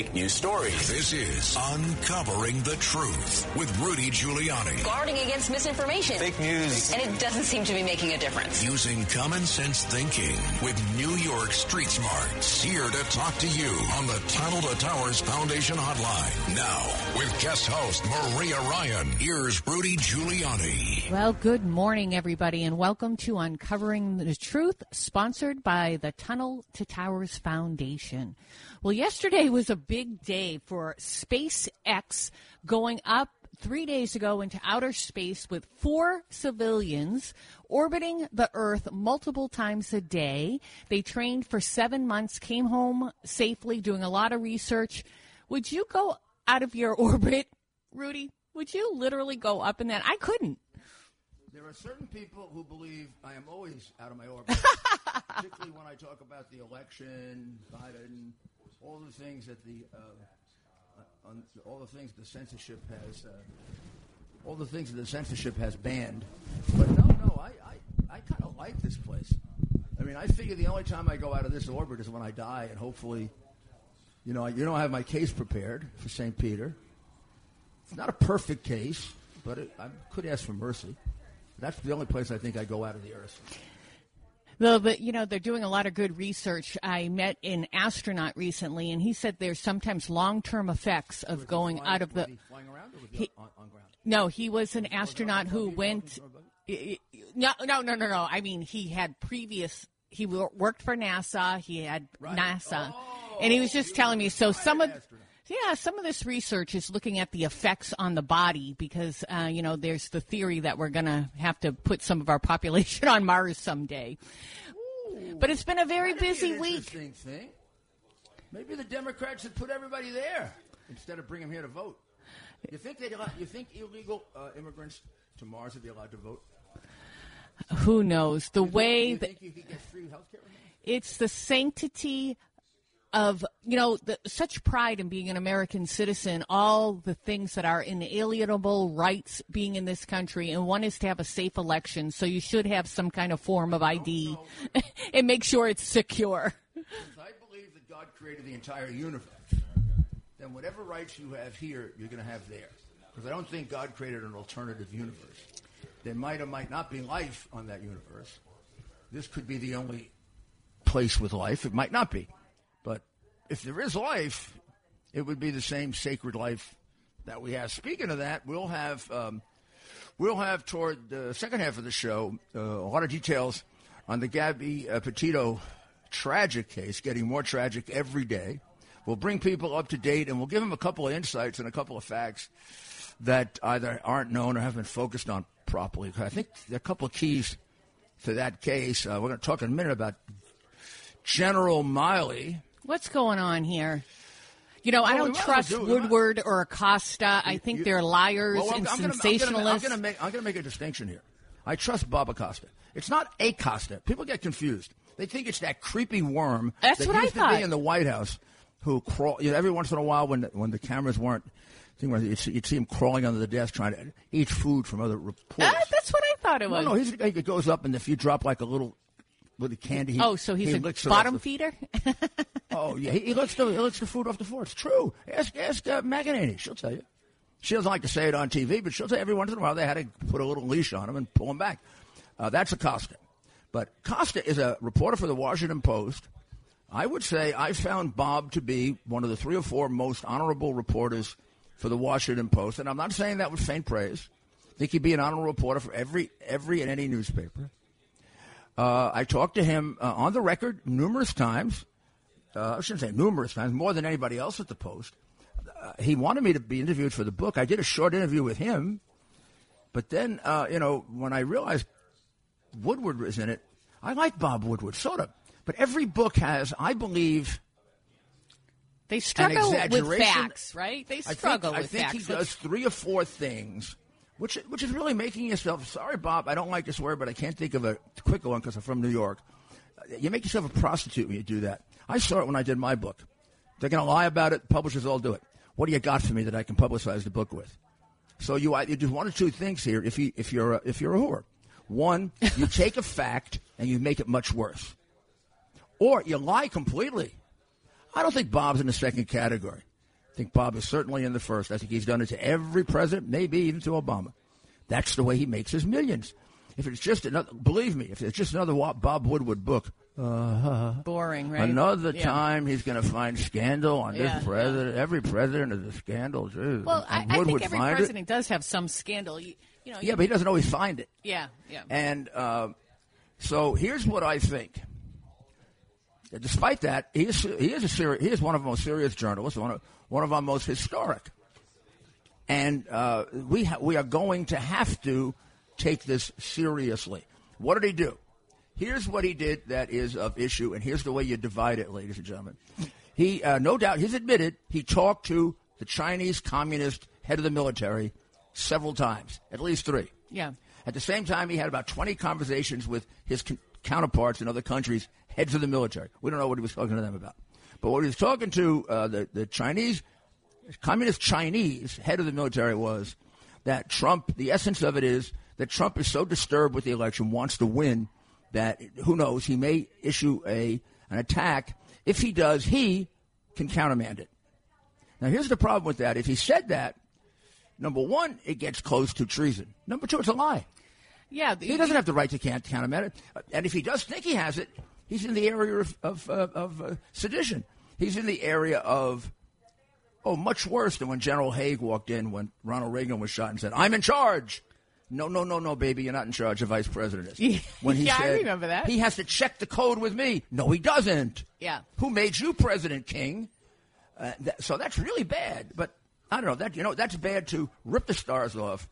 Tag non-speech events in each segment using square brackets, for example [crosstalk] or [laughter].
Fake news stories. This is Uncovering the Truth with Rudy Giuliani. guarding against misinformation. Fake news. And it doesn't seem to be making a difference. Using common sense thinking with New York Street Smarts. Here to talk to you on the Tunnel to Towers Foundation Hotline. Now, with guest host Maria Ryan, here's Rudy Giuliani. Well, good morning, everybody, and welcome to Uncovering the Truth, sponsored by the Tunnel to Towers Foundation. Well, yesterday was a big day for SpaceX going up three days ago into outer space with four civilians orbiting the Earth multiple times a day. They trained for seven months, came home safely, doing a lot of research. Would you go out of your [laughs] orbit, Rudy? Would you literally go up in that? I couldn't. There are certain people who believe I am always out of my orbit, [laughs] particularly when I talk about the election, Biden, all the things that the uh, uh, all the things the censorship has, uh, all the things that the censorship has banned. But no, no, I, I, I kind of like this place. I mean, I figure the only time I go out of this orbit is when I die, and hopefully, you know, you I have my case prepared for St. Peter. It's not a perfect case, but it, I could ask for mercy. That's the only place I think I go out of the earth. Well, but you know they're doing a lot of good research. I met an astronaut recently, and he said there's sometimes long-term effects of going Flying- out of the. he flying around or was he on, on ground? No, he was an astronaut who went. No, no, no, no, no. I mean, he had previous. He worked for NASA. He had NASA, oh, and he was just telling me. So some of. astronaut. Yeah, some of this research is looking at the effects on the body because, uh, you know, there's the theory that we're going to have to put some of our population [laughs] on Mars someday. But it's been a very busy week. thing. Maybe the Democrats should put everybody there instead of bring them here to vote. You think they? You think illegal uh, immigrants to Mars would be allowed to vote? Who knows? The You think- way you that think you could get free health care? it's the sanctity of you know the, such pride in being an American citizen, all the things that are inalienable rights being in this country, and one is to have a safe election. So you should have some kind of form of ID and make sure it's secure. Since I believe that God created the entire universe, then whatever rights you have here, you're going to have there. Because I don't think God created an alternative universe. There might or might not be life on that universe. This could be the only place with life. It might not be. If there is life, it would be the same sacred life that we have. Speaking of that, we'll have um, we'll have toward the second half of the show uh, a lot of details on the Gabby uh, Petito tragic case, getting more tragic every day. We'll bring people up to date, and we'll give them a couple of insights and a couple of facts that either aren't known or haven't been focused on properly. I think there are a couple of keys to that case. Uh, we're going to talk in a minute about General Milley. What's going on here? You know, I Well, we don't trust do Woodward or Acosta. I think You- they're liars Well, and I'm gonna- I'm sensationalists. I'm going to make I'm going to make a distinction here. I trust Bob Acosta. It's not Acosta. People get confused. They think it's that creepy worm That's that what I used to be in the White House who crawl. You know, every once in a while, when the, when the cameras weren't, you'd see, you'd see him crawling under the desk trying to eat food from other reporters. Ah, that's what I thought it was. no, guy that goes up and if you drop like a little little candy, he, oh, so he's he a bottom the- feeder? [laughs] Oh yeah, he, he licks the he licks the food off the floor. It's true. Ask ask uh, McEnany. She'll tell you. She doesn't like to say it on TV, but she'll tell you every once in a while they had to put a little leash on him and pull him back. Uh, that's Acosta. But Costa is a reporter for the Washington Post. I would say I found Bob to be one of the three or four most honorable reporters for the Washington Post, and I'm not saying that with faint praise. I think he'd be an honorable reporter for every every and any newspaper. Uh, I talked to him uh, on the record numerous times. Uh, I shouldn't say numerous times, more than anybody else at the Post. Uh, he wanted me to be interviewed for the book. I did a short interview with him, but then, uh, you know, when I realized Woodward was in it, I like Bob Woodward, sort of. But every book has, I believe, They an struggle with facts, right? They I struggle think, with I think facts. he does three or four things, which which is really making yourself. Sorry, Bob, I don't like this word, but I can't think of a quick one because I'm from New York. You make yourself a prostitute when you do that. I saw it when I did my book. They're going to lie about it. Publishers all do it. What do you got for me that I can publicize the book with? So you you do one or two things here. If you if you're a, if you're a whore, one you [laughs] take a fact and you make it much worse, or you lie completely. I don't think Bob's in the second category. I think Bob is certainly in the first. I think he's done it to every president, maybe even to Obama. That's the way he makes his millions. If it's just another, believe me, if it's just another Bob Woodward book, boring, right? another Yeah. time he's going to find scandal on Yeah, this president. Every president is a scandal. Well, I, I think every find it. president does have some scandal. You, you know, Yeah, but he doesn't always find it. yeah, yeah. And uh, so here's what I think. Despite that, he is he is a seri- he is one of the most serious journalists, one of one of our most historic, and uh, we ha- we are going to have to take this seriously. What did he do? Here's what he did that is of issue, and here's the way you divide it, ladies and gentlemen. He, uh, no doubt, he's admitted he talked to the Chinese Communist head of the military several times, at least three. Yeah. At the same time, he had about 20 conversations with his con- counterparts in other countries, heads of the military. We don't know what he was talking to them about. But what he was talking to uh, the, the Chinese, communist Chinese head of the military was that Trump, the essence of it is that Trump is so disturbed with the election, wants to win, that who knows, he may issue a an attack. If he does, he can countermand it. Now, here's the problem with that. If he said that, number one, it gets close to treason. Number two, it's a lie. Yeah, He doesn't have the right to countermand it. And if he does think he has it, he's in the area of, of, uh, of uh, sedition. He's in the area of, oh, much worse than when General Haig walked in when Ronald Reagan was shot and said, I'm in charge. No, no, no, no, baby, you're not in charge. The vice president is. [laughs] When he Yeah, I remember that. He has to check the code with me. No, he doesn't. Yeah. Who made you president, King? Uh, that, so that's really bad. But I don't know. That you know that's bad to rip the stars off,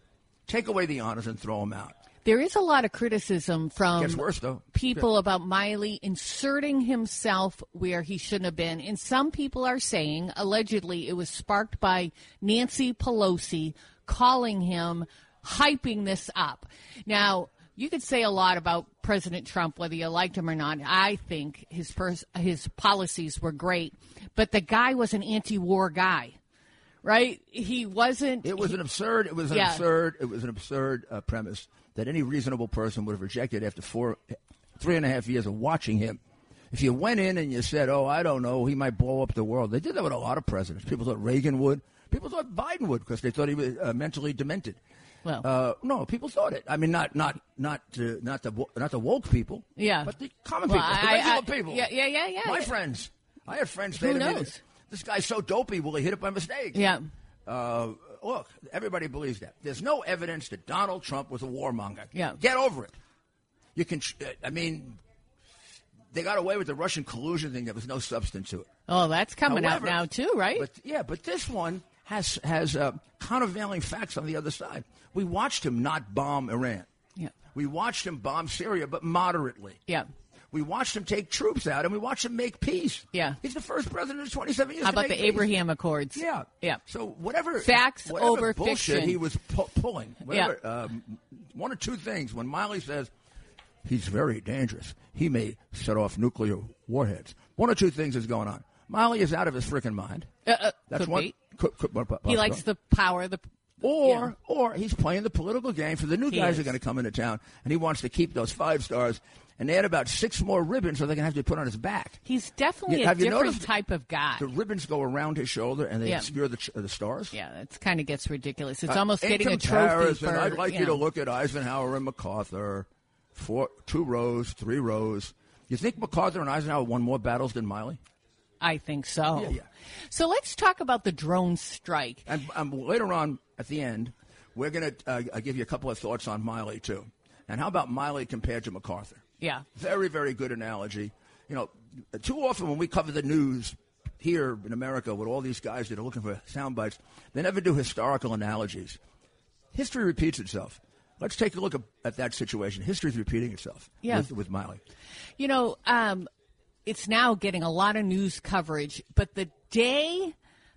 take away the honors, and throw them out. There is a lot of criticism from Gets worse though. people about Milley inserting himself where he shouldn't have been. And some people are saying, allegedly, it was sparked by Nancy Pelosi calling him, hyping this up. Now, you could say a lot about President Trump, whether you liked him or not. I think his pers- his policies were great, but the guy was an anti-war guy, right? He wasn't. It was an absurd. It was an Yeah. absurd. It was an absurd uh, premise that any reasonable person would have rejected after four, three and a half years of watching him. If you went in and you said, "Oh, I don't know, he might blow up the world," they did that with a lot of presidents. People thought Reagan would. People thought Biden would because they thought he was uh, mentally demented. Well. uh, no, people thought it. I mean, not not not uh, not the not the woke people. Yeah. but the common Well, people, the regular I- people. yeah, yeah, yeah, yeah, My yeah. friends. I had friends say Who knows? "This guy's so dopey. Will he hit it by mistake?" Yeah. Uh, look, everybody believes that. There's no evidence that Donald Trump was a warmonger. Yeah. Get over it. You can, uh, I mean, they got away with the Russian collusion thing. There was no substance to it. Oh, that's coming However- out now too, right? But yeah, but this one has has uh, countervailing facts on the other side. We watched him not bomb Iran. yeah. We watched him bomb Syria, but moderately. Yeah. We watched him take troops out, and we watched him make peace. Yeah. He's the first president in 27 years. How about the peace. Abraham Accords? Yeah, Yeah. So whatever Facts whatever over bullshit fiction. he was pu- pulling. Whatever, um, one or two things. When Milley says he's very dangerous, he may set off nuclear warheads. One or two things is going on. Milley is out of his freaking mind. Uh, uh, That's one. Could, could, He likes the power. The or yeah. or he's playing the political game for the new He guys is. are going to come into town, and he wants to keep those five stars and they add about six more ribbons, so they're going to have to put on his back. He's definitely Yeah, a have you different type of guy. The ribbons go around his shoulder and they Yeah. obscure the, ch- the stars. yeah, it kind of gets ridiculous. It's Uh, almost getting a trophy for. I'd like you, know. to look at Eisenhower and MacArthur, four, two rows, three rows. You think MacArthur and Eisenhower won more battles than Milley? I think so. Yeah, yeah. So let's talk about the drone strike. And um, later on at the end, we're going to uh, give you a couple of thoughts on Milley too. And how about Milley compared to MacArthur? Yeah. Very, very good analogy. You know, too often when we cover the news here in America with all these guys that are looking for sound bites, they never do historical analogies. History repeats itself. Let's take a look at, at that situation. History is repeating itself Yeah. with, with Milley. You know, um, it's now getting a lot of news coverage. But the day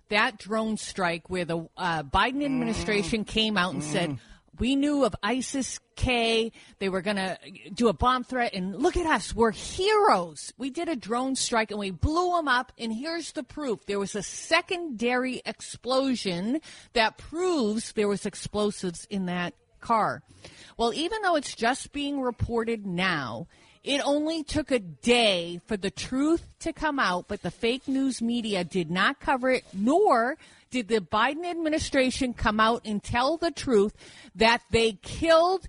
that drone strike, where the uh, Biden administration came out and said, we knew of ISIS K. They were going to do a bomb threat, and look at us. We're heroes. We did a drone strike and we blew them up. And here's the proof there was a secondary explosion that proves there was explosives in that car. Well, even though it's just being reported now, it only took a day for the truth to come out, but the fake news media did not cover it, nor did the Biden administration come out and tell the truth that they killed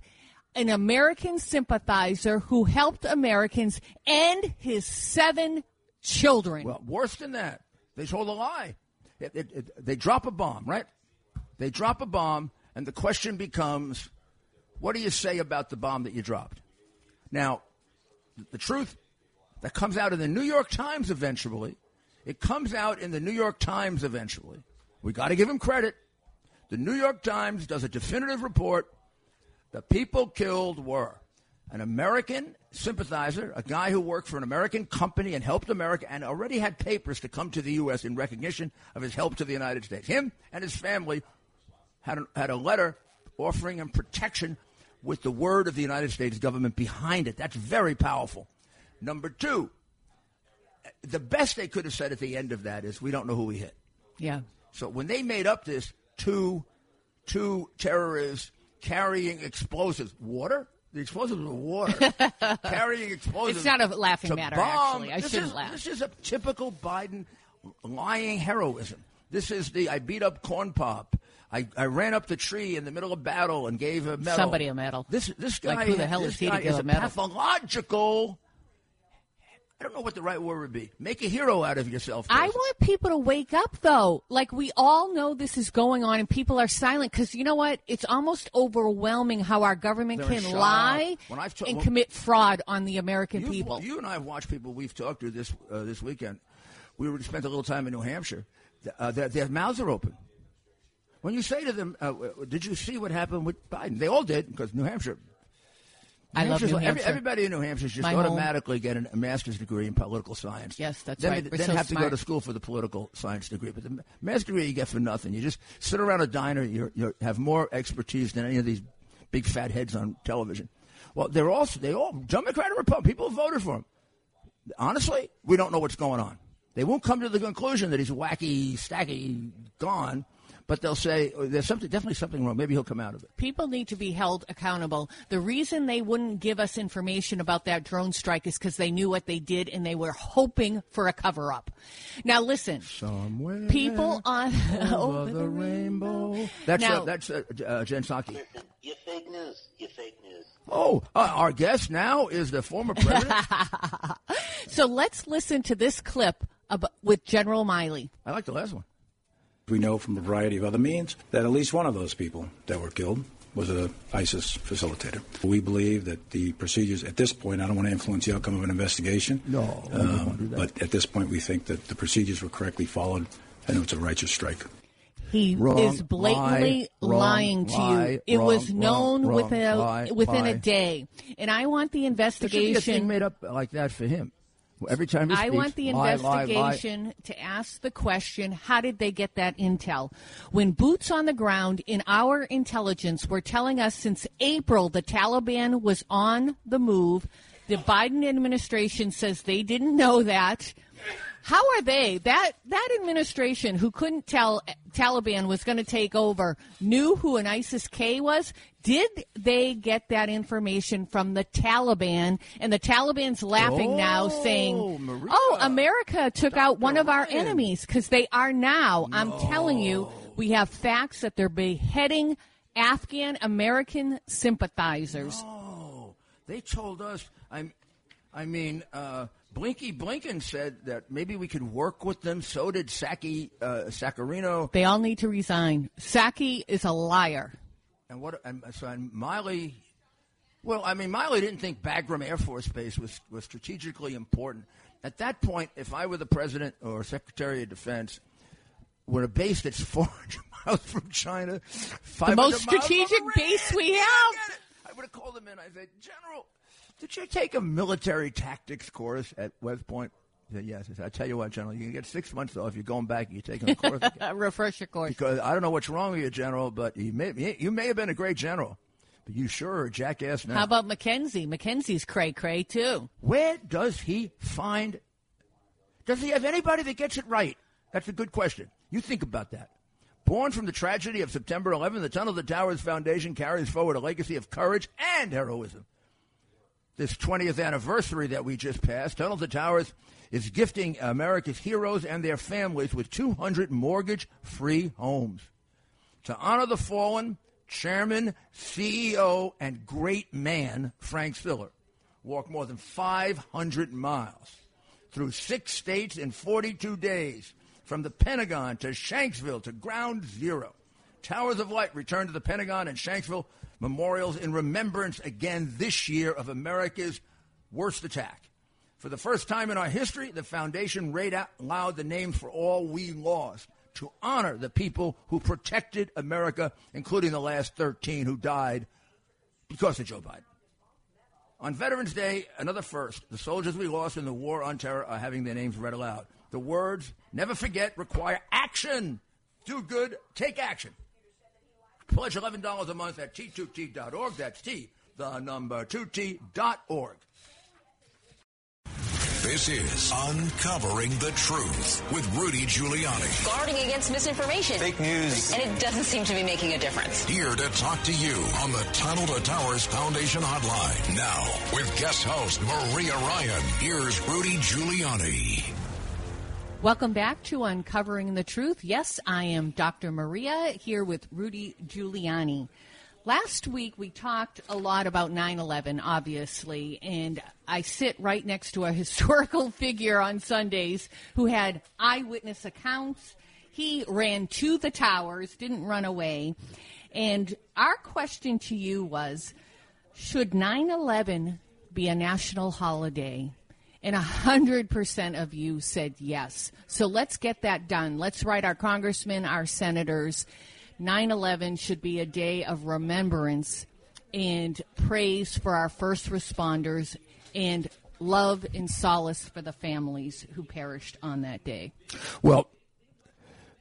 an American sympathizer who helped Americans and his seven children. Well, worse than that, they told a lie. It, it, it, they drop a bomb, right? They drop a bomb, and the question becomes, what do you say about the bomb that you dropped? Now, the truth that comes out in the New York Times eventually, it comes out in the New York Times eventually. We got to give him credit. The New York Times does a definitive report. The people killed were an American sympathizer, a guy who worked for an American company and helped America and already had papers to come to the U.S. in recognition of his help to the United States. Him and his family had a, had a letter offering him protection with the word of the United States government behind it. That's very powerful. Number two, the best they could have said at the end of that is, we don't know who we hit. yeah. So when they made up this two two terrorists carrying explosives, water. The explosives were water. [laughs] carrying explosives. It's not a laughing matter, bomb. actually. I this shouldn't is, laugh. This is a typical Biden lying heroism. This is the I beat up corn pop. I, I ran up the tree in the middle of battle and gave a medal. Somebody a medal. This this guy. Like, who the hell is he to give is a medal? pathological. I don't know what the right word would be. Make a hero out of yourself. I want people to wake up, though. Like, we all know this is going on, and people are silent because you know what? It's almost overwhelming how our government They're can lie ta- and commit fraud on the American people. You and I have watched people we've talked to this uh, this weekend. We were spent a little time in New Hampshire. Uh, their, their mouths are open. When you say to them, uh, "Did you see what happened with Biden?" They all did because New Hampshire. I love New like- every- Hampshire. everybody in New Hampshire just My home. automatically get an- a master's degree in political science. Yes, that's then right. They, then so have to go to school for the political science degree. But the master's degree you get for nothing. You just sit around a diner. You you have more expertise than any of these big fat heads on television. Well, they're also they all Democrat and Republican people voted for him. Honestly, we don't know what's going on. They won't come to the conclusion that he's wacky, stacky, gone. But they'll say oh, there's something, definitely something wrong. Maybe he'll come out of it. People need to be held accountable. The reason they wouldn't give us information about that drone strike is because they knew what they did and they were hoping for a cover up. Now, listen. Somewhere People [laughs] on [laughs] over the rainbow. That's Now- uh, that's uh, uh, Jen Psaki. Listen, you're fake news. You're fake news. Oh, uh, our guest now is the former president. [laughs] So let's listen to this clip ab- with General Milley. I like the last one. We know from a variety of other means that at least one of those people that were killed was a ISIS facilitator. We believe that the procedures at this point, I don't want to influence the outcome of an investigation. No. Um, do but at this point, we think that the procedures were correctly followed and it was a righteous strike. He Wrong, is blatantly lie, wrong, lying to lie, you. It wrong, was known wrong, within a lie, within lie. a day, and I want the There should be a thing investigation. made up like that for him. Every time I speaks, want the lie, lie, lie. investigation to ask the question how did they get that intel? When boots on the ground in our intelligence were telling us since April the Taliban was on the move, the Biden administration says they didn't know that. How are they that that administration who couldn't tell Taliban was going to take over knew who an ISIS K was? Did they get that information from the Taliban? And the Taliban's laughing now, Oh, saying, Maria. "Oh, America took out one of our Ryan. enemies because they are now." I'm telling you, we have facts that they're beheading Afghan American sympathizers. Oh, they told us. I, I mean, uh, Blinky Blinken said that maybe we could work with them. So did Psaki uh, Saccharino. They all need to resign. Psaki is a liar. And what? And so and Milley. Well, I mean, Milley didn't think Bagram Air Force Base was was strategically important. At that point, if I were the president or secretary of defense, with a base that's [laughs] 400 miles from China, 500 most miles from strategic base we have. I would have called him in. I said, General, did you take a military tactics course at West Point? He said, yes. I said, I tell you what, General, you can get six months off. If you're going back. And you're taking a course. [laughs] again." Refresh your course. because I don't know what's wrong with you, General, but you may you may have been a great general, but you sure are a jackass now. How about McKenzie? McKenzie's cray cray too. Where does he find? Does he have anybody that gets it right? That's a good question. You think about that. Born from the tragedy of September 11, the Tunnel to Towers Foundation carries forward a legacy of courage and heroism. This 20th anniversary that we just passed, Tunnel to Towers is gifting America's heroes and their families with 200 mortgage free homes. To honor the fallen, Chairman, CEO, and great man Frank Siller walked more than 500 miles through six states in 42 days, from the Pentagon to Shanksville to Ground Zero. Towers of Light returned to the Pentagon and Shanksville memorials in remembrance again this year of America's worst attack. For the first time in our history, the foundation read out loud the names for all we lost to honor the people who protected America, including the last 13 who died because of Joe Biden. On Veterans Day, another first, the soldiers we lost in the war on terror are having their names read aloud. The words, never forget, require action. Do good, take action. Pledge $11 a month at t2t.org. That's T, the number 2t.org. This is Uncovering the Truth with Rudy Giuliani. Guarding against misinformation. Fake news. And it doesn't seem to be making a difference. Here to talk to you on the Tunnel to Towers Foundation Hotline. Now, with guest host Maria Ryan, here's Rudy Giuliani. Welcome back to Uncovering the Truth. Yes, I am Dr. Maria here with Rudy Giuliani. Last week we talked a lot about 9 11, obviously, and I sit right next to a [laughs] historical figure on Sundays who had eyewitness accounts. He ran to the towers, didn't run away. And our question to you was should 9 11 be a national holiday? And 100% of you said yes. So let's get that done. Let's write our congressmen, our senators. 9 11 should be a day of remembrance and praise for our first responders and love and solace for the families who perished on that day. Well,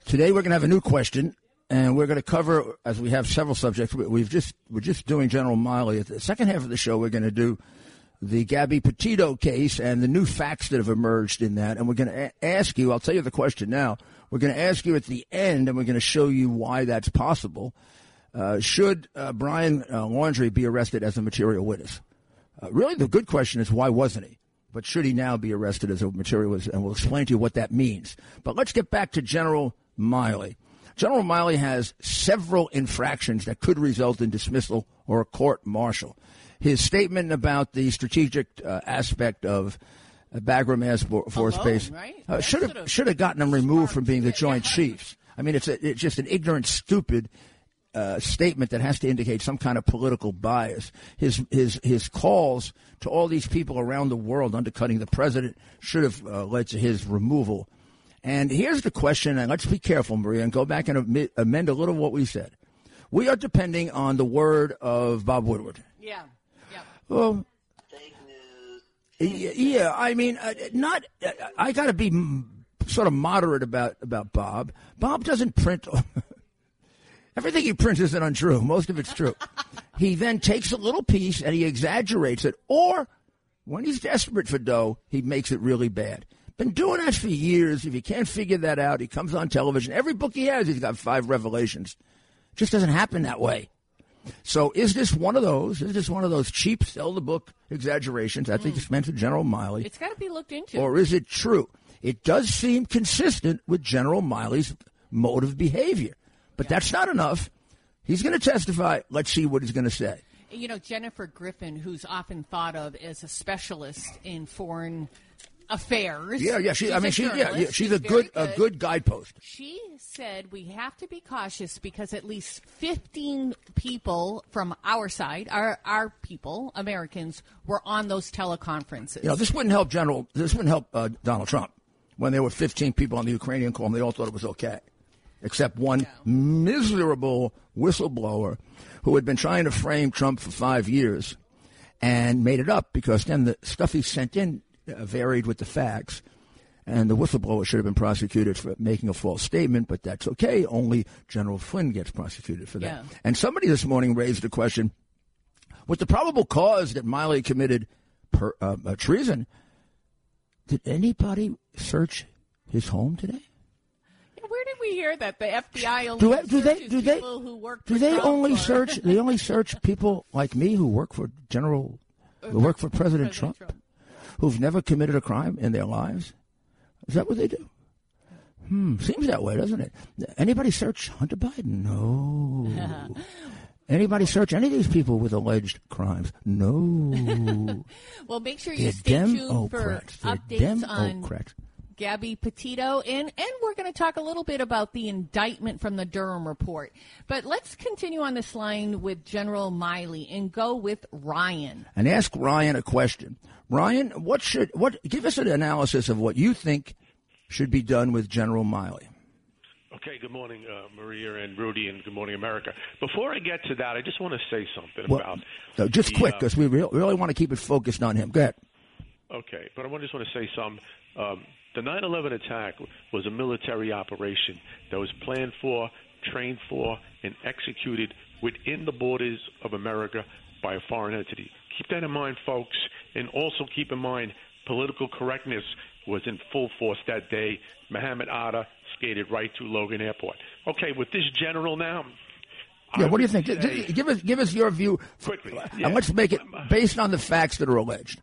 today we're going to have a new question, and we're going to cover, as we have several subjects. we- We've just we're just doing General Milley. At the second half of the show, we're going to do the Gabby Petito case and the new facts that have emerged in that. And we're going to a- ask you. I'll tell you the question now. We're going to ask you at the end, and we're going to show you why that's possible. Uh, should uh, Brian uh, Laundrie be arrested as a material witness? Uh, really, the good question is why wasn't he? But should he now be arrested as a material witness? And we'll explain to you what that means. But let's get back to General Milley. General Milley has several infractions that could result in dismissal or a court martial. His statement about the strategic uh, aspect of uh, Bagram Air Force Alone, Base right? uh, should should've should have gotten him removed from being the Joint Chiefs. I mean, it's, a, it's just an ignorant, stupid uh, statement that has to indicate some kind of political bias. His his his calls to all these people around the world undercutting the president should have uh, led to his removal. And here's the question, and let's be careful, Maria, and go back and admit, amend a little of what we said. We are depending on the word of Bob Woodward. Yeah. Yeah. Well, Fake news. Y- Yeah, I mean, uh, not. I got to be sort of moderate about about Bob. Bob doesn't print. [laughs] Everything he prints isn't untrue. Most of it's true. [laughs] he then takes a little piece and he exaggerates it, or when he's desperate for dough, he makes it really bad. Been doing that for years. If you can't figure that out, he comes on television. Every book he has, he's got five revelations. Just doesn't happen that way. So is this one of those? Is this one of those cheap sell the book exaggerations? I think it's meant to General Milley. It's got to be looked into. Or is it true? It does seem consistent with General Milley's mode of behavior. But that's not enough. He's going to testify. Let's see what he's going to say. you know, Jennifer Griffin, who's often thought of as a specialist in foreign affairs. Yeah, yeah. She, She's I mean, she, yeah, yeah. She's, a very good, a good guidepost. She said we have to be cautious because at least 15 people from our side, our our people, Americans, were on those teleconferences. You know, this wouldn't help General. This wouldn't help uh, Donald Trump when there were 15 people on the Ukrainian call and they all thought it was okay, except one miserable whistleblower who had been trying to frame Trump for five years and made it up because then the stuff he sent in varied with the facts. and the whistleblower should have been prosecuted for making a false statement, but that's okay. Only General Flynn gets prosecuted for that. Yeah. And somebody this morning raised a question with the probable cause that Milley committed per, uh, uh, treason. Did anybody search his home today? Where did we hear that the FBI only Do, do they do they who work do they Trump only or- search they only search people like me who work for General who work for President, President Trump, who've never committed a crime in their lives? Is that what they do? Hmm, seems that way, doesn't it? Anybody search Hunter Biden? No. [laughs] Anybody search any of these people with alleged crimes? No. [laughs] Well, make sure you They're stay tuned for They're updates on Democrats. Gabby Petito, and and we're going to talk a little bit about the indictment from the Durham report. But let's continue on this line with General Milley and go with Ryan. and ask Ryan a question. Ryan, what should what give us an analysis of what you think should be done with General Milley? Okay, good morning, uh, Maria and Rudy, and good morning, America. Before I get to that, I just want to say something Well, about. so just the, quick, uh, because we re- really want to keep it focused on him. Go ahead. Okay, but I just want to say some. Um, the 9/11 attack was a military operation that was planned for, trained for, and executed within the borders of America by a foreign entity. Keep that in mind, folks, and also keep in mind political correctness was in full force that day. Muhammad Atta skated right through Logan Airport. Okay, with this general now. Yeah, I what do you think? Say- give us give us your view, Quickly, and yeah. let's make it based on the facts that are alleged.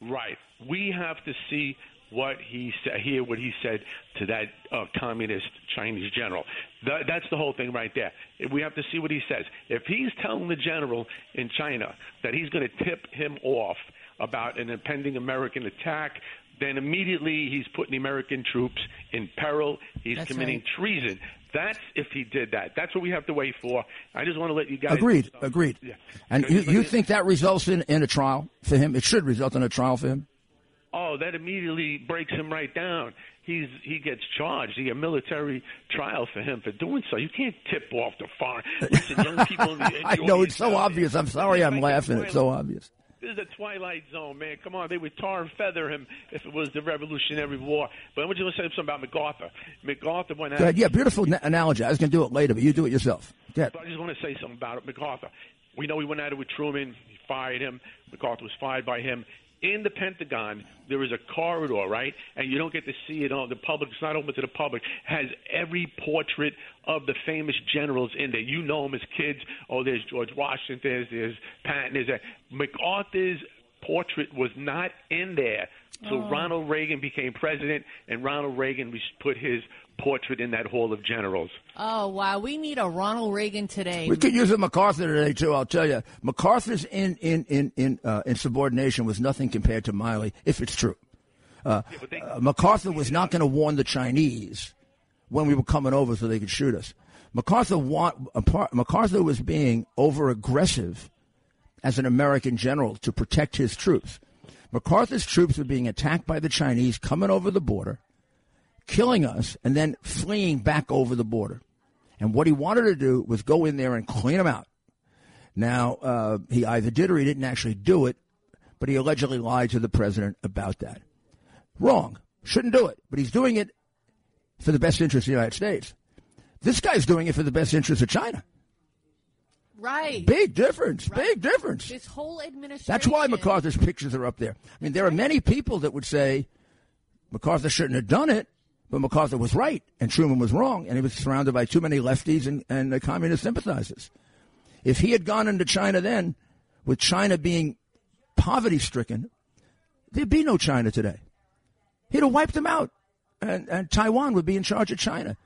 Right. We have to see what he said, hear what he said to that uh, communist Chinese general. Th- that's the whole thing right there. We have to see what he says. If he's telling the general in China that he's going to tip him off about an impending American attack, then immediately he's putting the American troops in peril. He's That's committing right. treason. That's if he did that. That's what we have to wait for. I just want to let you guys. Agreed. Agreed. Yeah. And you, you think that results in, in a trial for him? It should result in a trial for him. Oh, that immediately breaks him right down. He's he gets charged. He a military trial for him for doing so. You can't tip off the foreign. Listen, young [laughs] people. In the, in the I know it's so obvious. I'm uh, sorry, I'm laughing. It's so obvious. This is the Twilight Zone, man. Come on, they would tar and feather him if it was the Revolutionary War. But I want you to say something about MacArthur. MacArthur went out. Yeah, beautiful na- analogy. I was going to do it later, but you do it yourself. Ahead. So I just want to say something about it. MacArthur. We know he went at it with Truman. He fired him. MacArthur was fired by him. In the Pentagon, there is a corridor, right? And you don't get to see it on the public. It's not open to the public. Has every portrait of the famous generals in there. You know them as kids. Oh, there's George Washington. There's, there's Patton. There's that. MacArthur's portrait was not in there. So Oh. Ronald Reagan became president, and Ronald Reagan put his portrait in that Hall of Generals. Oh wow, we need a Ronald Reagan today. We could use a MacArthur today too. I'll tell you, MacArthur's in in in in uh, insubordination was nothing compared to Milley, if it's true. Uh, uh, MacArthur was not going to warn the Chinese when we were coming over so they could shoot us. MacArthur want, apart- MacArthur was being over aggressive as an American general to protect his troops. MacArthur's troops were being attacked by the Chinese coming over the border, killing us, and then fleeing back over the border. And what he wanted to do was go in there and clean them out. Now, uh, he either did or he didn't actually do it, but he allegedly lied to the president about that. Wrong. Shouldn't do it. But he's doing it for the best interest of the United States. This guy's doing it for the best interest of China. right. Big difference. Big difference. This whole administration. That's why MacArthur's pictures are up there. I mean, there are many people that would say MacArthur shouldn't have done it, but MacArthur was right and Truman was wrong, and he was surrounded by too many lefties and, and communist sympathizers. If he had gone into China then, with China being poverty stricken, there'd be no China today. He'd have wiped them out, and, and Taiwan would be in charge of China.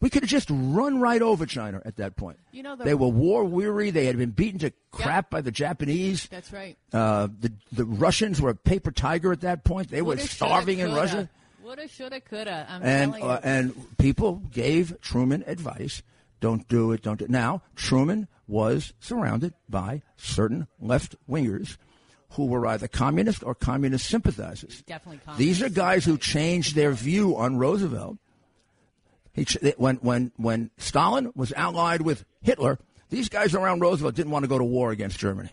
We could have just run right over China at that point. You know, the- they were war weary. They had been beaten to crap by the Japanese. That's right. Uh, the the Russians were a paper tiger at that point. They were starving in. Russia, Woulda, shoulda, coulda. I'm and uh, and people gave Truman advice: don't do it, don't do it. Now Truman was surrounded by certain left wingers who were either communist or communist sympathizers. Definitely communist. These are guys who changed their view on Roosevelt. He, when when when Stalin was allied with Hitler, these guys around Roosevelt didn't want to go to war against Germany.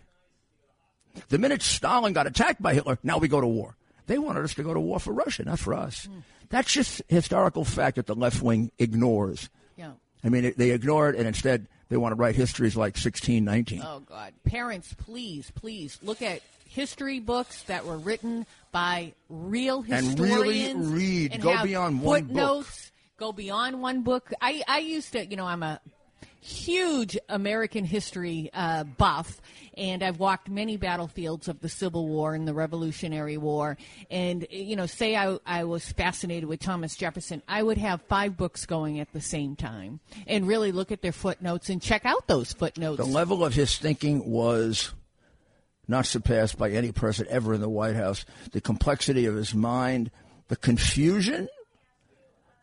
The minute Stalin got attacked by Hitler, now we go to war. They wanted us to go to war for Russia, not for us. That's just historical fact that the left wing ignores. Yeah. I mean, they ignore it, and instead they want to write histories like 1619. Oh God, parents, please, please look at history books that were written by real historians. And really read. and Go beyond one book. footnotes. Go beyond one book. I I used to, you know, I'm a huge American history uh, buff, and I've walked many battlefields of the Civil War and the Revolutionary War. And you know, say I I was fascinated with Thomas Jefferson, I would have five books going at the same time, and really look at their footnotes and check out those footnotes. The level of his thinking was not surpassed by any person ever in the White House. The complexity of his mind, the confusion,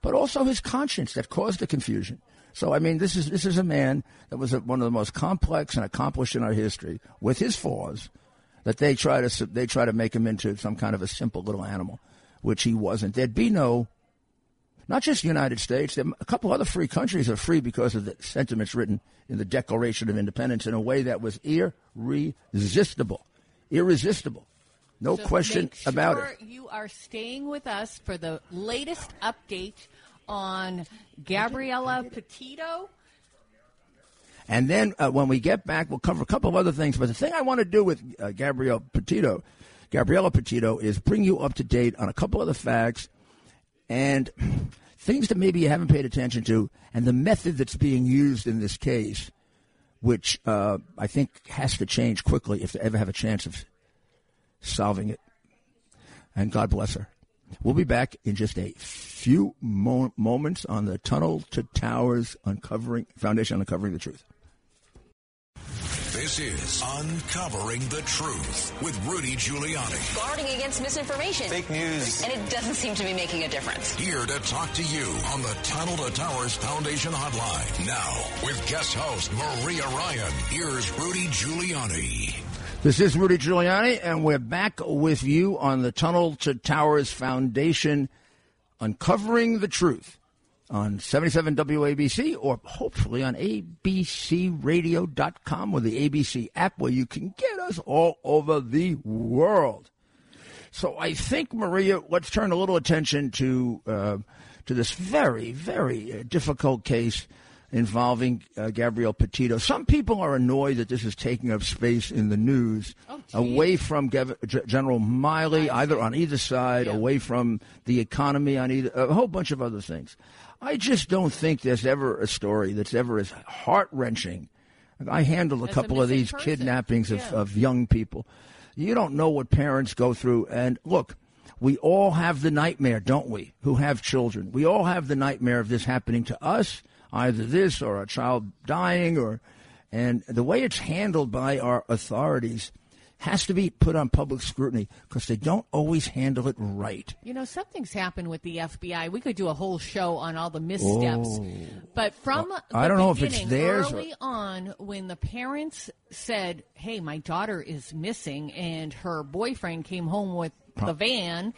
but also his conscience that caused the confusion. So, I mean, this is this is a man that was one of the most complex and accomplished in our history, with his flaws. That they try to they try to make him into some kind of a simple little animal, which he wasn't. There'd be no, not just the United States. There, a couple other free countries are free because of the sentiments written in the Declaration of Independence in a way that was irresistible, irresistible. No So question make sure about it. You are staying with us for the latest update on Gabriella Petito. And then uh, when we get back, we'll cover a couple of other things. But the thing I want to do with uh, Gabrielle Petito, Gabriella Petito, is bring you up to date on a couple of the facts and [clears throat] things that maybe you haven't paid attention to, and the method that's being used in this case, which uh, I think has to change quickly if they ever have a chance of solving it. And God bless her. We'll be back in just a few mo- moments on the Tunnel to Towers Uncovering Foundation Uncovering the Truth. This is Uncovering the Truth with Rudy Giuliani. Guarding against misinformation. Fake news. And it doesn't seem to be making a difference. Here to talk to you on the Tunnel to Towers Foundation Hotline. Now, with guest host Maria Ryan, here's Rudy Giuliani. This is Rudy Giuliani, and we're back with you on the Tunnel to Towers Foundation, uncovering the truth on 77 WABC or hopefully on abcradio.com or the ABC app where you can get us all over the world. So I think, Maria, let's turn a little attention to uh, to this very, very uh, difficult case involving uh, Gabrielle Petito. Some people are annoyed that this is taking up space in the news, away from Gav- G- General Milley, either on either side, away from the economy on either, a whole bunch of other things. I just don't think there's ever a story that's ever as heart wrenching. I handled a As a couple of these person. kidnappings of, Yeah. of young people. You don't know what parents go through. And look, we all have the nightmare, don't we, who have children? We all have the nightmare of this happening to us, either this or a child dying, or and the way it's handled by our authorities has to be put on public scrutiny because they don't always handle it right. You know, something's happened with the FBI. We could do a whole show on all the missteps. Oh. But from Well, I don't know if it's theirs or- early on, when the parents said, "Hey, my daughter is missing," and her boyfriend came home with the van,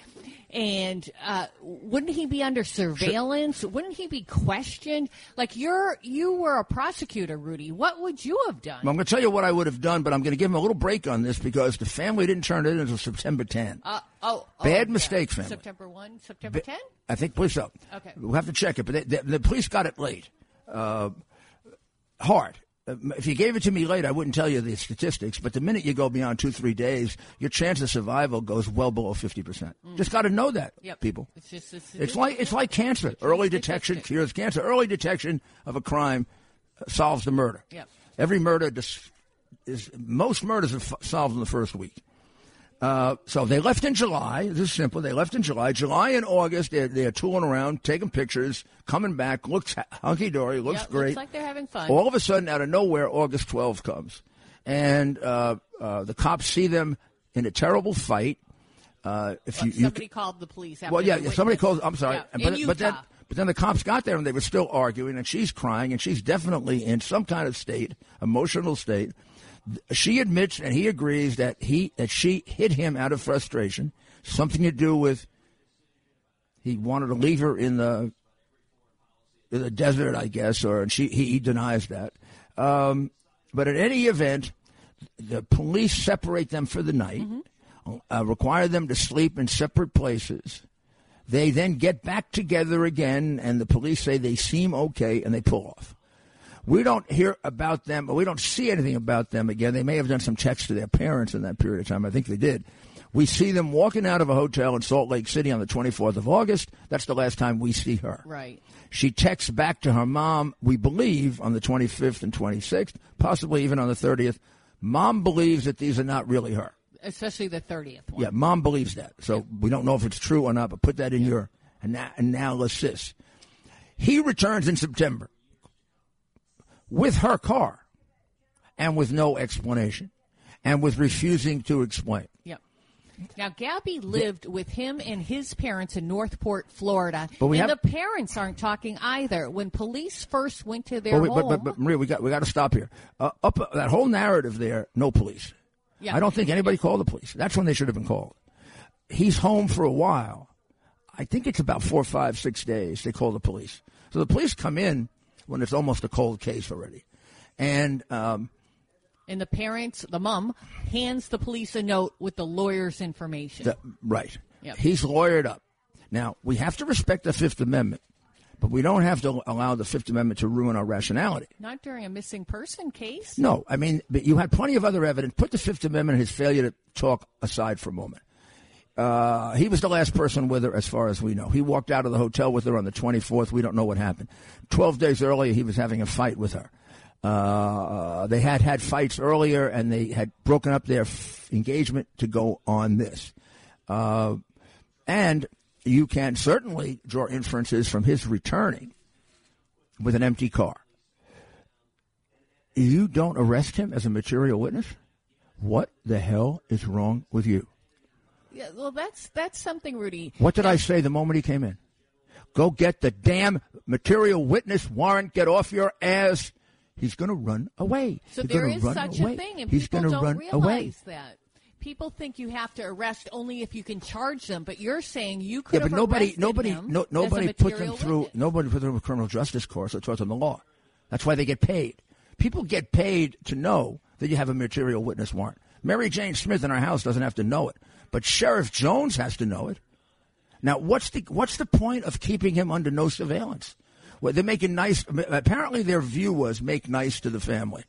and uh, wouldn't he be under surveillance? Wouldn't he be questioned? Like you're, you were a prosecutor, Rudy. What would you have done? I'm going to tell you what I would have done, but I'm going to give him a little break on this because the family didn't turn it in until September 10. Uh, oh, oh, Bad yeah. mistake, family. September one, September ten. I think police so. Okay. We'll have to check it, but they, they, the police got it late. Uh, hard. Uh, If you gave it to me late, I wouldn't tell you the statistics. But the minute you go beyond two, three days, your chance of survival goes well below fifty percent. Just got to know that, Yep. people. It's just it's, It's like it's like cancer. Early detection cures cancer. Early detection of a crime uh, solves the murder. Yep. Every murder dis- is most murders are f- solved in the first week. Uh, so they left in July. This is simple. They left in July. July and August, they're, they're tooling around, taking pictures, coming back. Looks hunky dory. Looks Yep, great. Looks like they're having fun. All of a sudden, out of nowhere, August 12th comes, and uh, uh, the cops see them in a terrible fight. Uh, if you, you Somebody called the police. After well, yeah, somebody calls. I'm sorry, Yeah, but, but then but then the cops got there and they were still arguing, and she's crying, and she's definitely in some kind of state, emotional state. She admits and he agrees that he that she hit him out of frustration, something to do with he wanted to leave her in the in the desert, I guess, or and she he, he denies that. Um, but at any event, the police separate them for the night. uh, require them to sleep in separate places. They then get back together again, and the police say they seem okay, and they pull off. We don't hear about them, but we don't see anything about them again. They may have done some checks to their parents in that period of time. I think they did. We see them walking out of a hotel in Salt Lake City on the 24th of August. That's the last time we see her. Right. She texts back to her mom, we believe, on the 25th and 26th, possibly even on the 30th. Mom believes that these are not really her. Especially the 30th one. Yeah, mom believes that. So we don't know if it's true or not, but put that in your ana- analysis. He returns in September with her car and with no explanation and with refusing to explain. Yep. Now, Gabby lived with him and his parents in North Port, Florida. But we and have- the parents aren't talking either. When police first went to their But, we, home, but, but, but Maria, we got we got to stop here. Uh, up uh, that whole narrative there, no police. Yeah. I don't think anybody called the police. That's when they should have been called. He's home for a while. I think it's about four, five, six days. They call the police. So the police come in when it's almost a cold case already, and um, and the parents, the mom, hands the police a note with the lawyer's information. the, right. Yep. He's lawyered up. Now we have to respect the Fifth Amendment, but we don't have to allow the Fifth Amendment to ruin our rationality. Not during a missing person case. No, I mean, but you had plenty of other evidence. Put the Fifth Amendment and his failure to talk aside for a moment. Uh, he was the last person with her, as far as we know. He walked out of the hotel with her on the 24th. We don't know what happened. Twelve days earlier, he was having a fight with her. Uh, they had had fights earlier, and they had broken up their f- engagement to go on this. Uh, and you can certainly draw inferences from his returning with an empty car you don't arrest him as a material witness? What the hell is wrong with you? Yeah, well, that's that's something, Rudy. What did I say the moment he came in? Go get the damn material witness warrant. Get off your ass. He's going to run away. So He's there run such away. a thing, and He's people don't run realize away. that. People think you have to arrest only if you can charge them, but you're saying you Yeah, could but have nobody, nobody, no, nobody put them through. witness. Nobody put them through a criminal justice course or taught them the law. That's why they get paid. People get paid to know that you have a material witness warrant. Mary Jane Smith in our house doesn't have to know it, but Sheriff Jones has to know it. Now, what's the what's the point of keeping him under no surveillance? Well, they're making nice. Apparently, their view was make nice to the family.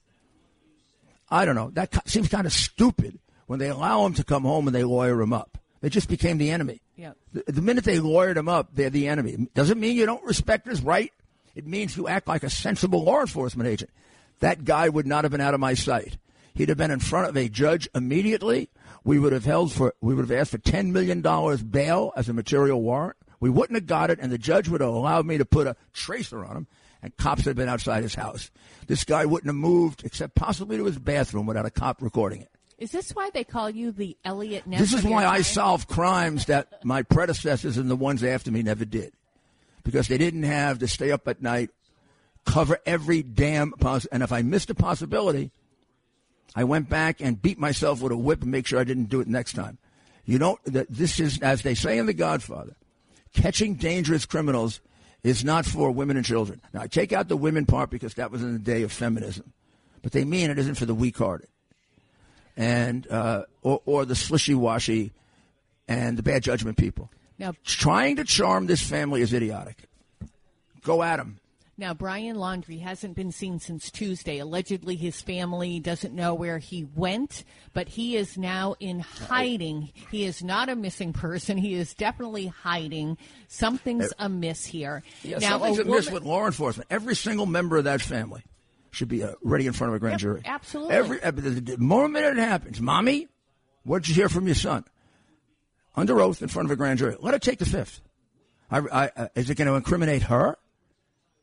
I don't know. That seems kind of stupid when they allow him to come home and they lawyer him up. They just became the enemy. Yeah. The, the minute they lawyered him up, they're the enemy. Doesn't mean you don't respect his right. It means you act like a sensible law enforcement agent. That guy would not have been out of my sight. He'd have been in front of a judge immediately. We would have held for, we would have asked for $10 million bail as a material warrant. We wouldn't have got it, and the judge would have allowed me to put a tracer on him, and cops had been outside his house. This guy wouldn't have moved except possibly to his bathroom without a cop recording it. Is this why they call you the Eliot Ness? This is why I solve crimes that my predecessors and the ones after me never did. Because they didn't have to stay up at night, cover every damn poss- and if I missed a possibility, I went back and beat myself with a whip and make sure I didn't do it next time. You know this is as they say in The Godfather, catching dangerous criminals is not for women and children. Now I take out the women part because that was in the day of feminism. But they mean it isn't for the weak hearted and uh, or, or the slishy washy and the bad judgment people. Now, Trying to charm this family is idiotic. Go at them. Now, Brian Laundrie hasn't been seen since Tuesday. Allegedly, his family doesn't know where he went, but he is now in hiding. He is not a missing person. He is definitely hiding. Something's amiss here. Yeah, now, something's a amiss with law enforcement. Every single member of that family should be uh, ready in front of a grand Yep, jury. absolutely. Every uh, the, the moment it happens, mommy, what'd you hear from your son? Under oath in front of a grand jury. Let her take the fifth. I, I, uh, is it going to incriminate her?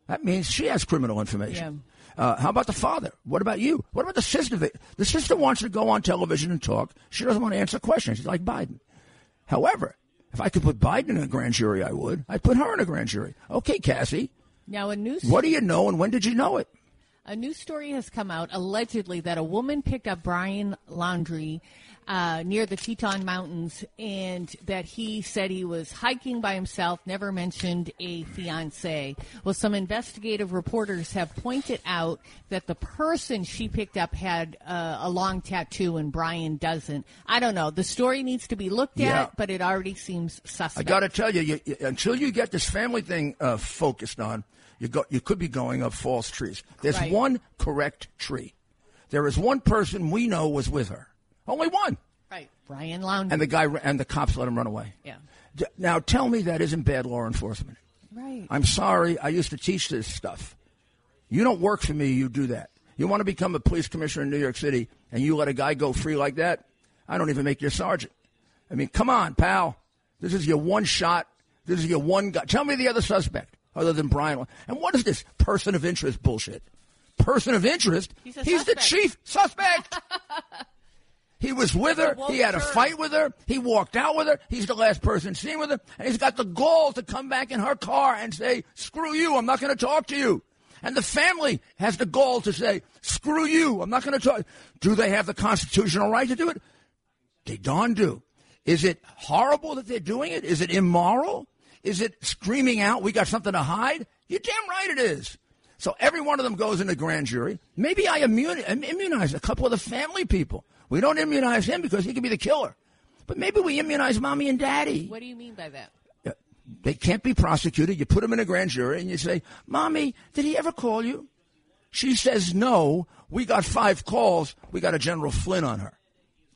That means she has criminal information. Uh, how about the father? What about you? What about the sister? The, the sister wants to go on television and talk. She doesn't want to answer questions. She's like Biden. However, if I could put Biden in a grand jury, I would. I'd put her in a grand jury. Okay, Cassie. Now, a news. What do you know and when did you know it? A new story has come out allegedly that a woman picked up Brian Laundrie uh, near the Teton Mountains, and that he said he was hiking by himself, never mentioned a fiance. Well, some investigative reporters have pointed out that the person she picked up had uh, a long tattoo and Brian doesn't. I don't know. The story needs to be looked Yeah. at, but it already seems suspect. I got to tell you, you, you, until you get this family thing uh, focused on, you go, you could be going up false trees. There's Right. one correct tree. There is one person we know was with her. Only one. right, Brian Laundrie. And the guy and the cops let him run away. yeah, Now tell me that isn't bad law enforcement. right. I'm sorry, I used to teach this stuff. You don't work for me, you do that. You want to become a police commissioner in New York City and you let a guy go free like that? I don't even make you a sergeant. I mean, come on, pal. This is your one shot. This is your one guy. Tell me the other suspect other than Brian. And what is this person of interest bullshit? Person of interest? He's a the chief suspect. [laughs] He was with her. He had a fight with her. He walked out with her. He's the last person seen with her. And he's got the gall to come back in her car and say, screw you, I'm not going to talk to you. And the family has the gall to say, screw you, I'm not going to talk. Do they have the constitutional right to do it? They darn do. Is it horrible that they're doing it? Is it immoral? Is it screaming out, we got something to hide? You're damn right it is. So every one of them goes into grand jury. Maybe I immunize a couple of the family people. We don't immunize him because he could be the killer. But maybe we immunize mommy and daddy. What do you mean by that? They can't be prosecuted. You put them in a grand jury and you say, Mommy, did he ever call you? She says no. We got five calls. We got a General Flynn on her.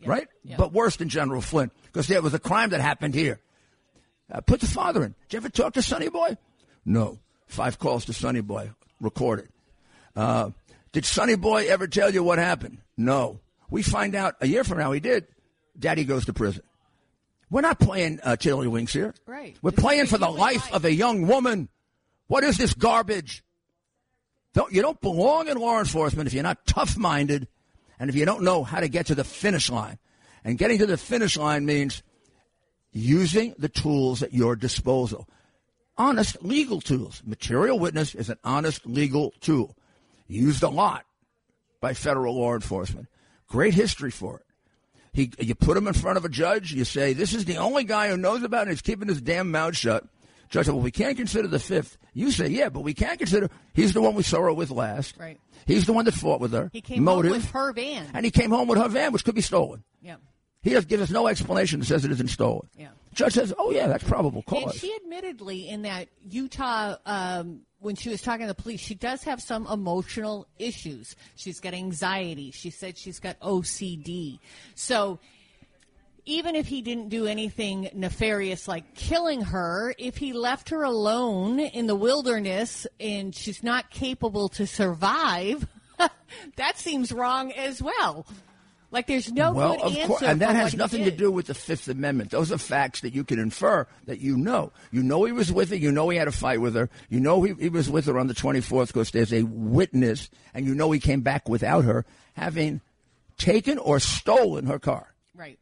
Right? But worse than General Flynn because there was a crime that happened here. Uh, put the father in. Did you ever talk to Sonny Boy? No. Five calls to Sonny Boy recorded. Uh, did Sonny Boy ever tell you what happened? No. We find out a year from now he did. Daddy goes to prison. We're not playing uh, tiddlywinks here. Right. We're This playing for the life life. of a young woman. What is this garbage? Don't, you don't belong in law enforcement if you're not tough minded and if you don't know how to get to the finish line. And getting to the finish line means using the tools at your disposal. Honest legal tools. Material witness is an honest legal tool. Used a lot by federal law enforcement. Great history for it. He, you put him in front of a judge. You say, "This is the only guy who knows about it. and He's keeping his damn mouth shut." Judge said, "Well, we can't consider the fifth. You say, "Yeah, but we can't consider." He's the one we saw her with last. Right. He's the one that fought with her. He came Motive. home with her van. and he came home with her van, which could be stolen. yeah. He does gives us no explanation that says it isn't stolen. Yeah. Judge says, "Oh yeah, that's probable cause." And she admittedly, in that Utah, um, when she was talking to the police, she does have some emotional issues. She's got anxiety. She said she's got OCD. So even if he didn't do anything nefarious like killing her, if he left her alone in the wilderness and she's not capable to survive, [laughs] that seems wrong as well. Like there's no well, good of answer. course, and that has nothing to do with the Fifth Amendment. Those are facts that you can infer that you know. You know he was with her. You know he had a fight with her. You know he, he was with her on the 24th because there's a witness, and you know he came back without her, having taken or stolen her car. Right.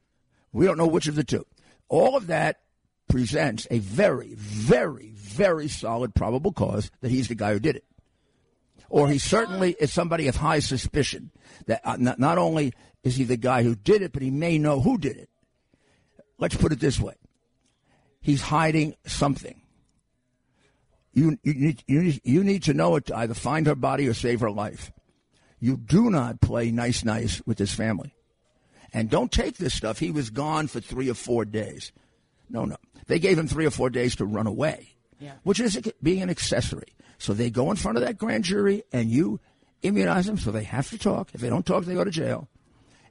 We don't know which of the two. All of that presents a very, very, very solid probable cause that he's the guy who did it. Or he certainly is somebody of high suspicion that uh, not, not only is he the guy who did it, but he may know who did it. Let's put it this way he's hiding something. You, you, need, you, need, you need to know it to either find her body or save her life. You do not play nice, nice with this family. And don't take this stuff. He was gone for three or four days. No, no. They gave him three or four days to run away, Yeah. which is being an accessory. So they go in front of that grand jury and you immunize them so they have to talk. If they don't talk, they go to jail.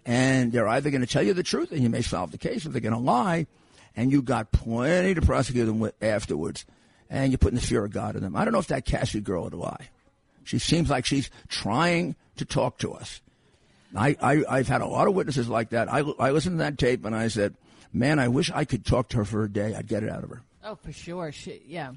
And they're either going to tell you the truth and you may solve the case, or they're going to lie, and you got plenty to prosecute them with afterwards. And you're putting the fear of God in them. I don't know if that Cassie girl would lie. She seems like she's trying to talk to us. I, I, I've had a lot of witnesses like that. I, I listened to that tape and I said, man, I wish I could talk to her for a day. I'd get it out of her. Oh, for sure. She, yeah.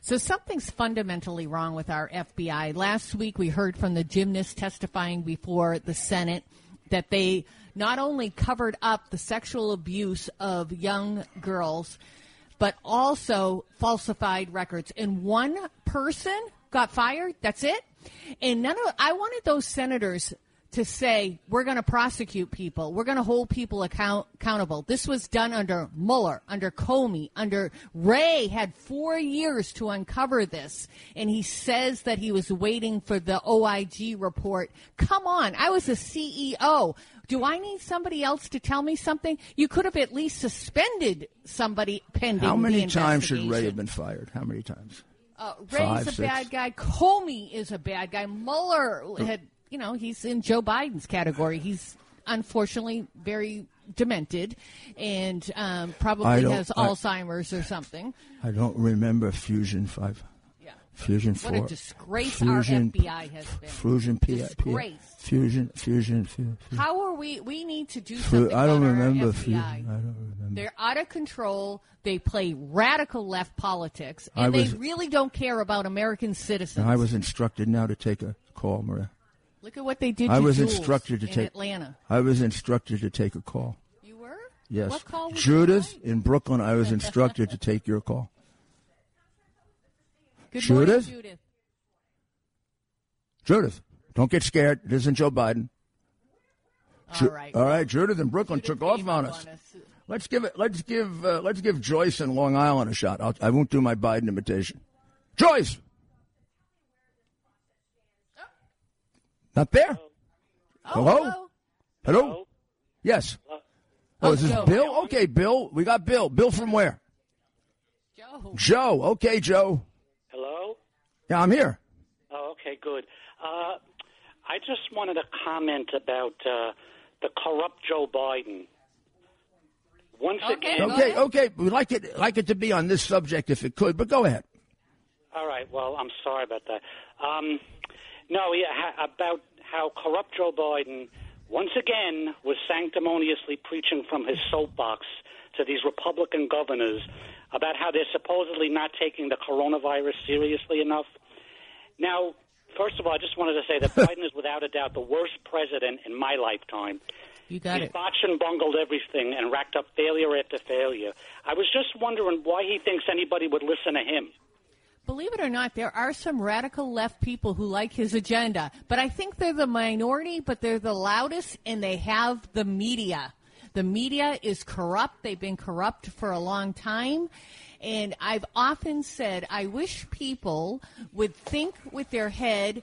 So something's fundamentally wrong with our FBI. Last week we heard from the gymnast testifying before the Senate that they not only covered up the sexual abuse of young girls, but also falsified records. And one person got fired. That's it. And none of I wanted those senators to say we're going to prosecute people, we're going to hold people account- accountable. This was done under Mueller, under Comey, under Wray had four years to uncover this, and he says that he was waiting for the OIG report. Come on, I was a CEO. Do I need somebody else to tell me something? You could have at least suspended somebody pending. How many times should Wray have been fired? How many times? Uh, Wray's Five, a six. bad guy. Comey is a bad guy. Mueller had, you know, he's in Joe Biden's category. He's unfortunately very demented and um, probably has I- Alzheimer's or something. I don't remember Fusion Five. Yeah. Fusion What a disgrace our FBI has been. Fusion P. Disgrace. Fusion Fusion. Fu- fu- How are we? We need to do something. I don't remember. Fusion. I don't remember. They're out of control. They play radical left politics, and was- they really don't care about American citizens. I was instructed now to take a call, Maria. Look at what they did. I to was Jules instructed to in take. Atlanta. I was instructed to take a call. You were? Yes. What call was Judith in Brooklyn. I was instructed to take your call. [laughs] Good Judith? morning, Judith. Judith, don't get scared. It isn't Joe Biden. All right. All right. Judith in Brooklyn Judith took off on us. on us. Let's give it. Let's give. Uh, let's give Joyce in Long Island a shot. I'll, I won't do my Biden imitation. Joyce. Not there. Hello? hello. Hello. Yes. Oh, is this Joe. Bill? Okay, Bill. We got Bill. Bill from where? Joe. Joe. Okay, Joe. Hello? Yeah, I'm here. Oh, okay, good. Uh, I just wanted to comment about uh, the corrupt Joe Biden. Once Okay, again, Okay, okay. We'd like it like it to be on this subject if it could, but go ahead. all right. Well, I'm sorry about that. Um, no, yeah, ha- about how corrupt Joe Biden once again was sanctimoniously preaching from his soapbox to these Republican governors about how they're supposedly not taking the coronavirus seriously enough. Now, first of all, I just wanted to say that [laughs] Biden is without a doubt the worst president in my lifetime. You got He's it. botched and bungled everything and racked up failure after failure. I was just wondering why he thinks anybody would listen to him. Believe it or not, there are some radical left people who like his agenda, but I think they're the minority, but they're the loudest, and they have the media. The media is corrupt. They've been corrupt for a long time. And I've often said, I wish people would think with their head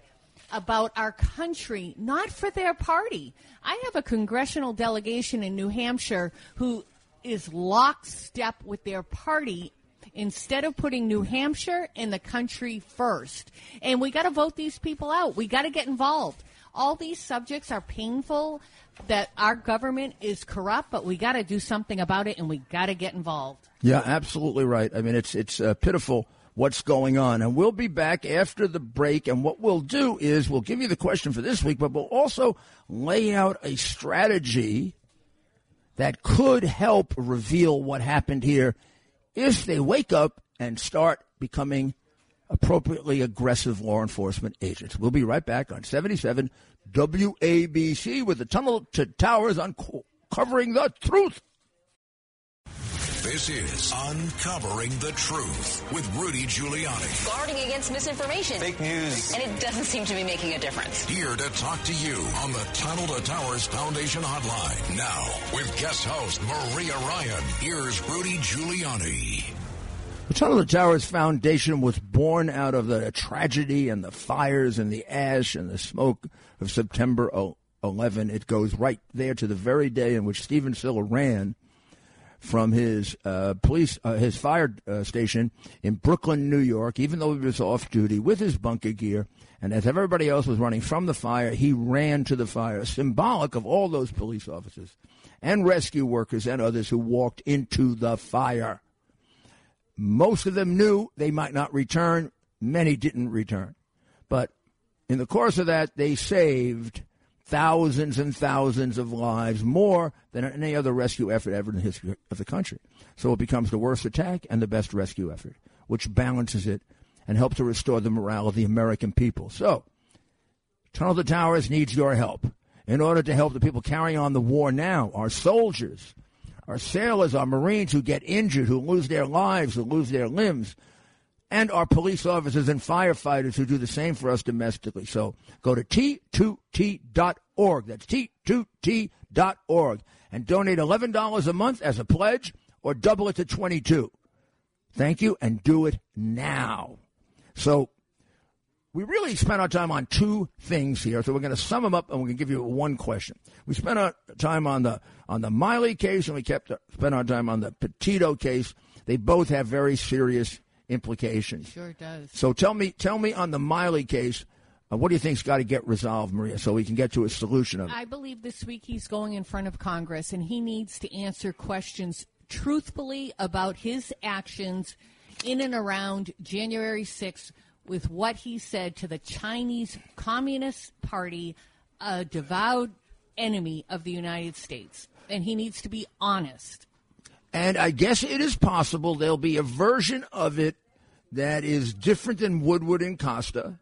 about our country, not for their party. I have a congressional delegation in New Hampshire who is lockstep with their party instead of putting New Hampshire and the country first. And we got to vote these people out. We got to get involved. All these subjects are painful that our government is corrupt, but we got to do something about it and we got to get involved. Yeah, absolutely right. I mean, it's it's uh, pitiful what's going on, and we'll be back after the break. And what we'll do is we'll give you the question for this week, but we'll also lay out a strategy that could help reveal what happened here if they wake up and start becoming appropriately aggressive law enforcement agents. We'll be right back on 77 WABC with the Tunnel to Towers uncovering the truth. This is Uncovering the Truth with Rudy Giuliani. Guarding against misinformation. Fake news. And it doesn't seem to be making a difference. Here to talk to you on the Tunnel to Towers Foundation Hotline. Now, with guest host Maria Ryan, here's Rudy Giuliani. The Tunnel to Towers Foundation was born out of the tragedy and the fires and the ash and the smoke of September 11. It goes right there to the very day in which Stephen Siller ran from his uh, police, uh, his fire uh, station in Brooklyn, New York, even though he was off duty with his bunker gear. And as everybody else was running from the fire, he ran to the fire, symbolic of all those police officers and rescue workers and others who walked into the fire. Most of them knew they might not return. Many didn't return. But in the course of that, they saved thousands and thousands of lives, more than any other rescue effort ever in the history of the country. So it becomes the worst attack and the best rescue effort, which balances it and helps to restore the morale of the American people. So, Tunnel to Towers needs your help in order to help the people carrying on the war now, our soldiers, our sailors, our Marines who get injured, who lose their lives, who lose their limbs. And our police officers and firefighters who do the same for us domestically. So go to T2T.org. That's T2T.org. And donate $11 a month as a pledge or double it to 22. Thank you, and do it now. So we really spent our time on two things here. So we're going to sum them up, and we're going to give you one question. We spent our time on the on the Milley case, and we kept spent our time on the Petito case. They both have very serious implications. Sure does. So tell me, tell me on the Milley case, uh, what do you think's got to get resolved, Maria, so we can get to a solution of it? I believe this week he's going in front of Congress, and he needs to answer questions truthfully about his actions in and around January 6th with what he said to the Chinese Communist Party, a devout enemy of the United States. And he needs to be honest. And I guess it is possible there'll be a version of it that is different than Woodward and Costa.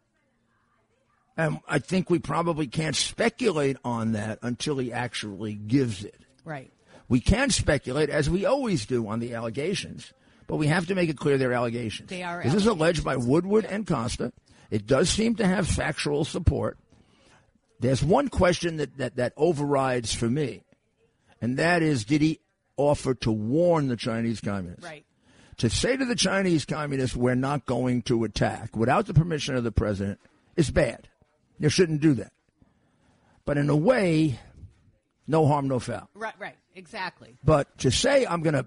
And I think we probably can't speculate on that until he actually gives it. Right. We can speculate, as we always do, on the allegations, but we have to make it clear they're allegations. They are This is alleged by Woodward and Costa. It does seem to have factual support. There's one question that, that, that overrides for me, and that is did he offer to warn the Chinese communists? Right. To say to the Chinese communists, we're not going to attack without the permission of the president is bad. You shouldn't do that. But in a way, no harm, no foul. Right, right. Exactly. But to say I'm going to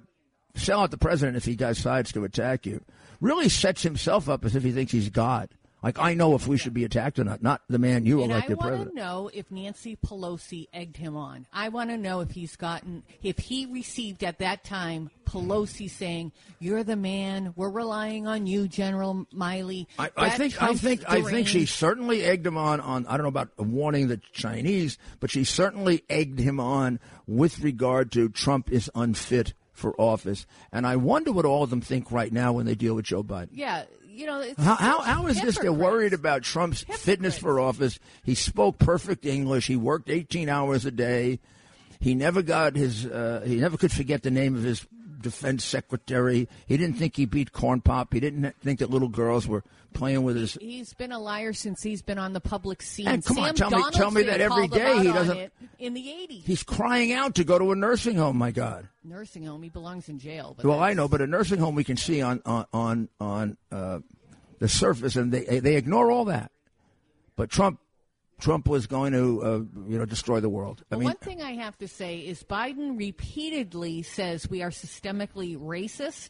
sell out the president if he decides to attack you really sets himself up as if he thinks he's God. Like I know if we should be attacked or not, not the man you elected president. And I want to know if Nancy Pelosi egged him on. I want to know if he's gotten, if he received at that time Pelosi saying, "You're the man. We're relying on you, General Milley." I, I think I think I think she certainly egged him on on I don't know about warning the Chinese, but she certainly egged him on with regard to Trump is unfit for office. And I wonder what all of them think right now when they deal with Joe Biden. Yeah, you know, it's How, how, how is this? They're worried about Trump's fitness for office. He spoke perfect English. He worked 18 hours a day. He never got his. Uh, he never could forget the name of his defense secretary. He didn't think he beat Corn Pop. He didn't think that little girls were playing with his. He's been a liar since he's been on the public scene. And come on, Sam tell me- tell me Donaldson that every him he on doesn't- In the '80s, He's crying out to go to a nursing home. My God. nursing home. He belongs in jail. But Well, I know, but a nursing home we can see on on on on uh, the surface, and they they ignore all that. But Trump, Trump was going to uh, you know destroy the world. I Well, mean, one thing I have to say is Biden repeatedly says we are systemically racist.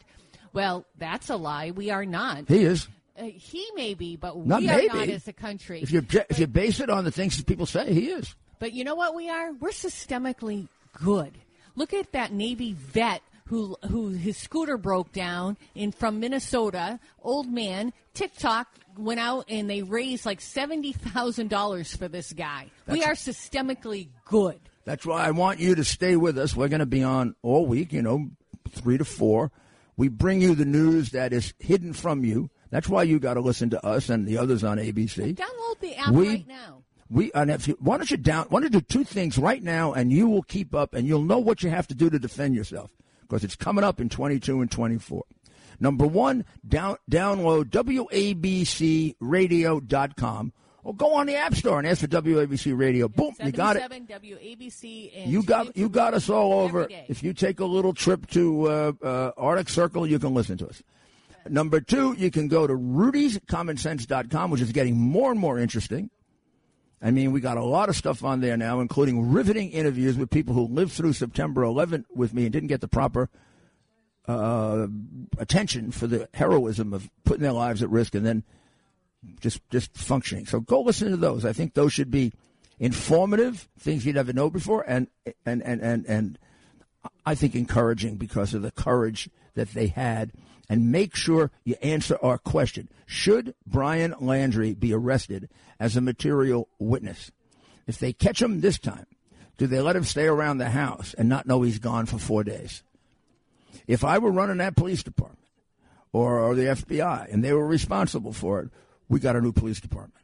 Well, that's a lie. We are not. he is. Uh, he may be, but Not we maybe. are not as a country. If you if you base it on the things that people say, he is. But you know what we are? We're systemically good. Look at that Navy vet who who his scooter broke down in from Minnesota. Old man. TikTok went out and they raised like seventy thousand dollars for this guy. we are systemically good. That's why I want you to stay with us. We're going to be on all week, you know, three to four. We bring you the news that is hidden from you. That's why you got to listen to us and the others on ABC. Download the app We- right now. We and if you, why don't you down? Why don't you do two things right now, and you will keep up, and you'll know what you have to do to defend yourself because it's coming up in 22 and 24. Number one, down, download WABCRadio.com or go on the App Store and ask for WABC Radio. Boom, you got it. 77 WABC You got you got us all over. If you take a little trip to uh, uh, Arctic Circle, you can listen to us. Number two, you can go to rudy'scommonsense.com, which is getting more and more interesting. I mean, we got a lot of stuff on there now, including riveting interviews with people who lived through September 11th with me and didn't get the proper uh, attention for the heroism of putting their lives at risk and then just just functioning. So go listen to those. I think those should be informative, things you never know before, and and and and and I think encouraging because of the courage that they had. And make sure you answer our question: Should Brian Laundrie be arrested as a material witness? If they catch him this time, do they let him stay around the house and not know he's gone for four days? If I were running that police department or, or the FBI and they were responsible for it, we got a new police department.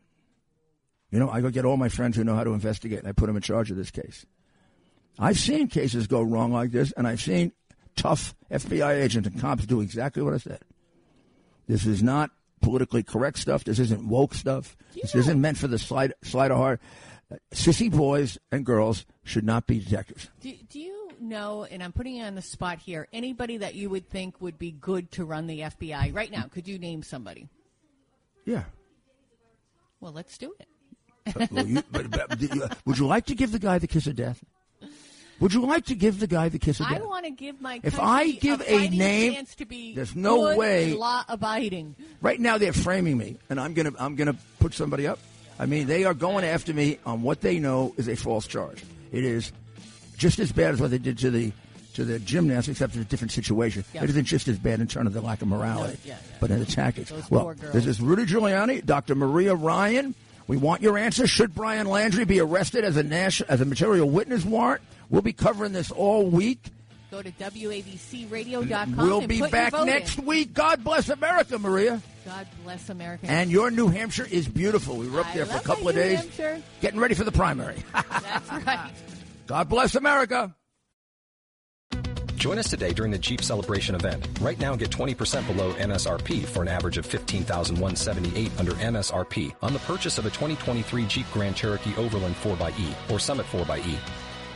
You know, I go get all my friends who know how to investigate and I put them in charge of this case. I've seen cases go wrong like this, and I've seen tough FBI agents and cops do exactly what I said. This is not politically correct stuff. This isn't woke stuff. This isn't meant for the slide, slide of heart. Sissy boys and girls should not be detectives. Do, do you know, and I'm putting you on the spot here, anybody that you would think would be good to run the FBI right now? Could you name somebody? Yeah. Well, let's do it. Uh, well, you- but- but, would you like to give the guy the kiss of death? Would you like to give the guy the kiss of death? I want to give my If I give a fighting name, chance to be there's no way- law abiding. Right now, they're framing me, and I'm gonna I'm gonna put somebody up. I mean, they are going after me on what they know is a false charge. It is just as bad as what they did to the to the gymnasts, except in a different situation. Yeah. It isn't just as bad in terms of the lack of morality, No, yeah, yeah. but in the tactics. Well, this is Rudy Giuliani, Dr. Maria Ryan. We want your answer. Should Brian Laundrie be arrested as a national as a material witness warrant? We'll be covering this all week. Go to WABCRadio.com. We'll and be put back your vote in. next week. God bless America, Maria. God bless America. And your New Hampshire is beautiful. We were up I there for a couple of New days, Hampshire. getting ready for the primary. [laughs] That's right. God bless America. Join us today during the Jeep Celebration event. Right now, get 20% below MSRP for an average of 15178 under MSRP on the purchase of a 2023 Jeep Grand Cherokee Overland 4xE or Summit 4xE.